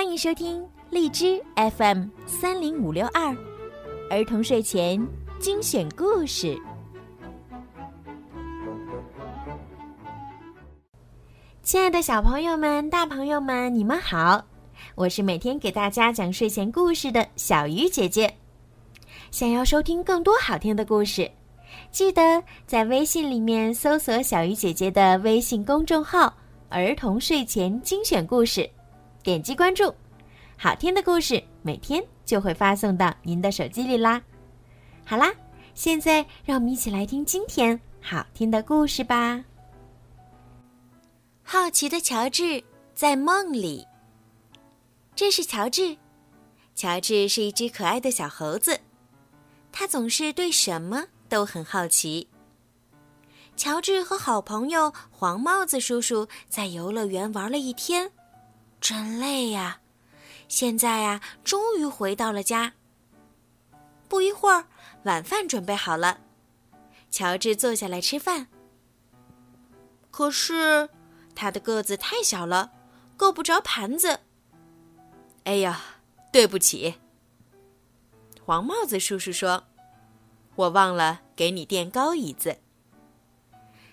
欢迎收听荔枝 FM 三零五六二儿童睡前精选故事。亲爱的小朋友们、大朋友们，你们好！我是每天给大家讲睡前故事的小鱼姐姐。想要收听更多好听的故事，记得在微信里面搜索小鱼姐姐的微信公众号“儿童睡前精选故事”。点击关注，好听的故事每天就会发送到您的手机里啦。好啦，现在让我们一起来听今天好听的故事吧。好奇的乔治在梦里。这是乔治，乔治是一只可爱的小猴子，他总是对什么都很好奇。乔治和好朋友黄帽子叔叔在游乐园玩了一天。真累呀！现在呀，终于回到了家。不一会儿，晚饭准备好了，乔治坐下来吃饭。可是，他的个子太小了，够不着盘子。哎呀，对不起，黄帽子叔叔说：“我忘了给你垫高椅子。”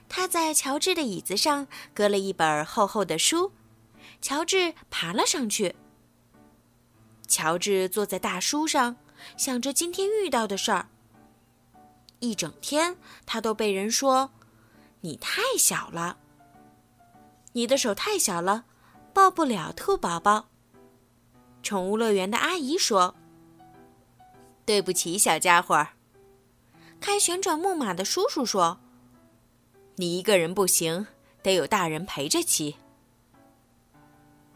他在乔治的椅子上搁了一本厚厚的书。乔治爬了上去。乔治坐在大树上，想着今天遇到的事儿。一整天，他都被人说：“你太小了，你的手太小了，抱不了兔宝宝。”宠物乐园的阿姨说：“对不起，小家伙。”开旋转木马的叔叔说：“你一个人不行，得有大人陪着骑。”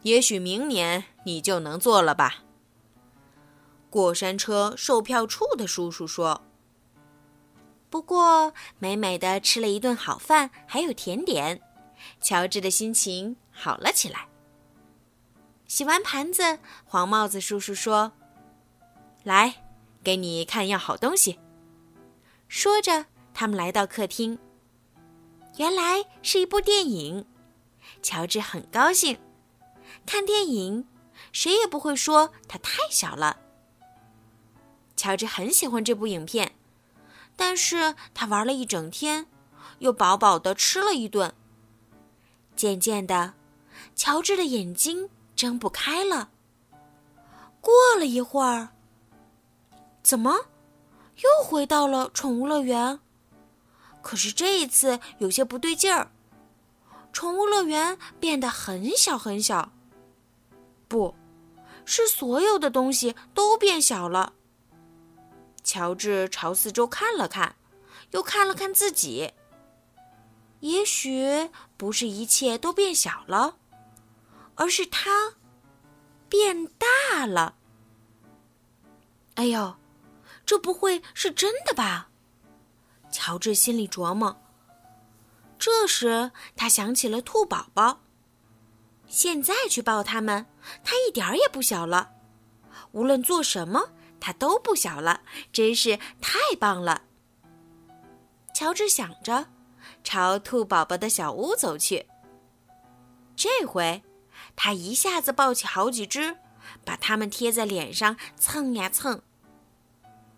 也许明年你就能坐了吧？过山车售票处的叔叔说。不过，美美的吃了一顿好饭，还有甜点，乔治的心情好了起来。洗完盘子，黄帽子叔叔说：“来，给你看样好东西。”说着，他们来到客厅，原来是一部电影。乔治很高兴。看电影，谁也不会说他太小了。乔治很喜欢这部影片，但是他玩了一整天，又饱饱的吃了一顿。渐渐的，乔治的眼睛睁不开了。过了一会儿，怎么又回到了宠物乐园？可是这一次有些不对劲儿，宠物乐园变得很小很小。不，是所有的东西都变小了。乔治朝四周看了看，又看了看自己。也许不是一切都变小了，而是他变大了。哎呦，这不会是真的吧？乔治心里琢磨。这时，他想起了兔宝宝。现在去抱他们，他一点儿也不小了。无论做什么，他都不小了，真是太棒了。乔治想着，朝兔宝宝的小屋走去。这回，他一下子抱起好几只，把它们贴在脸上蹭呀蹭。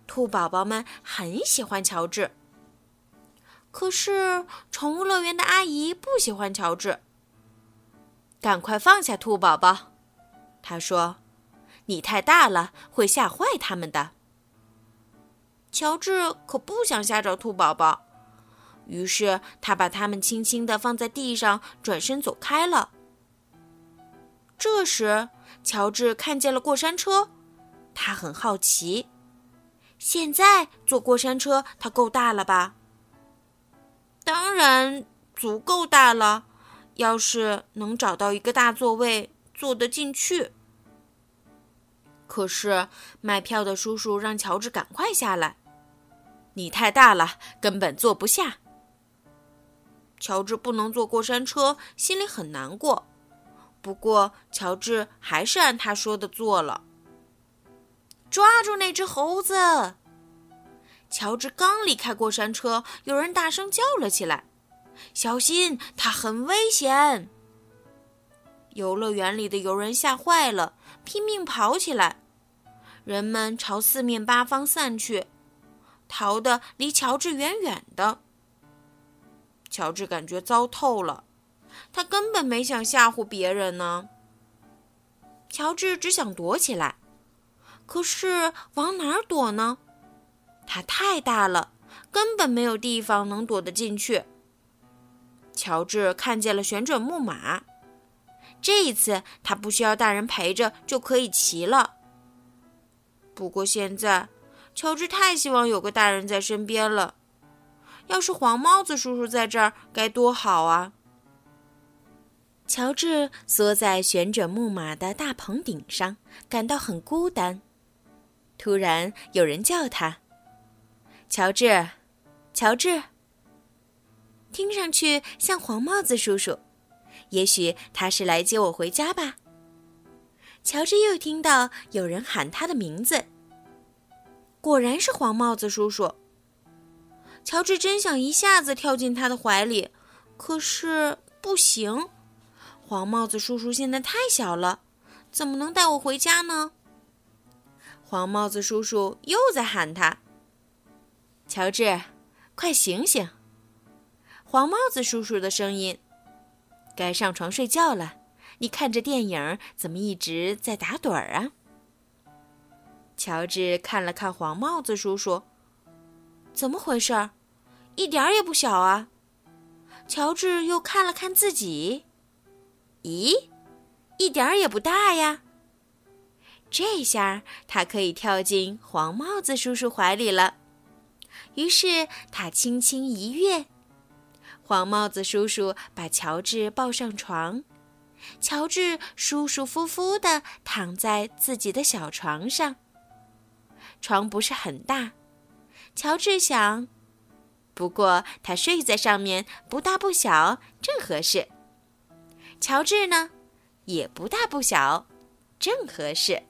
兔宝宝们很喜欢乔治，可是宠物乐园的阿姨不喜欢乔治。赶快放下兔宝宝，他说：“你太大了，会吓坏他们的。”乔治可不想吓着兔宝宝，于是他把它们轻轻地放在地上，转身走开了。这时，乔治看见了过山车，他很好奇。现在坐过山车，它够大了吧？当然，足够大了。要是能找到一个大座位，坐得进去。可是卖票的叔叔让乔治赶快下来，你太大了，根本坐不下。乔治不能坐过山车，心里很难过。不过乔治还是按他说的做了。抓住那只猴子！乔治刚离开过山车，有人大声叫了起来。小心，它很危险！游乐园里的游人吓坏了，拼命跑起来。人们朝四面八方散去，逃得离乔治远远的。乔治感觉糟透了，他根本没想吓唬别人呢。乔治只想躲起来，可是往哪儿躲呢？它太大了，根本没有地方能躲得进去。乔治看见了旋转木马，这一次他不需要大人陪着就可以骑了。不过现在，乔治太希望有个大人在身边了。要是黄帽子叔叔在这儿，该多好啊！乔治缩在旋转木马的大棚顶上，感到很孤单。突然，有人叫他：“乔治，乔治！”听上去像黄帽子叔叔，也许他是来接我回家吧。乔治又听到有人喊他的名字，果然是黄帽子叔叔。乔治真想一下子跳进他的怀里，可是不行。黄帽子叔叔现在太小了，怎么能带我回家呢？黄帽子叔叔又在喊他：“乔治，快醒醒！”黄帽子叔叔的声音：“该上床睡觉了。”你看着电影，怎么一直在打盹儿啊？乔治看了看黄帽子叔叔，怎么回事儿？一点儿也不小啊！乔治又看了看自己，咦，一点儿也不大呀！这下他可以跳进黄帽子叔叔怀里了。于是他轻轻一跃，黄帽子叔叔把乔治抱上床。乔治舒舒服服地躺在自己的小床上。床不是很大，乔治想，不过他睡在上面不大不小，正合适。乔治呢，也不大不小，正合适。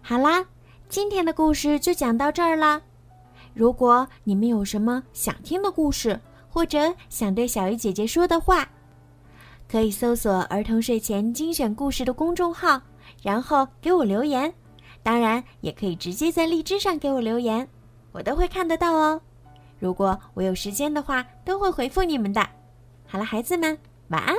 好啦，今天的故事就讲到这儿啦。如果你们有什么想听的故事，或者想对小鱼姐姐说的话，可以搜索“儿童睡前精选故事”的公众号，然后给我留言。当然，也可以直接在荔枝上给我留言，我都会看得到哦。如果我有时间的话，都会回复你们的。好了，孩子们，晚安。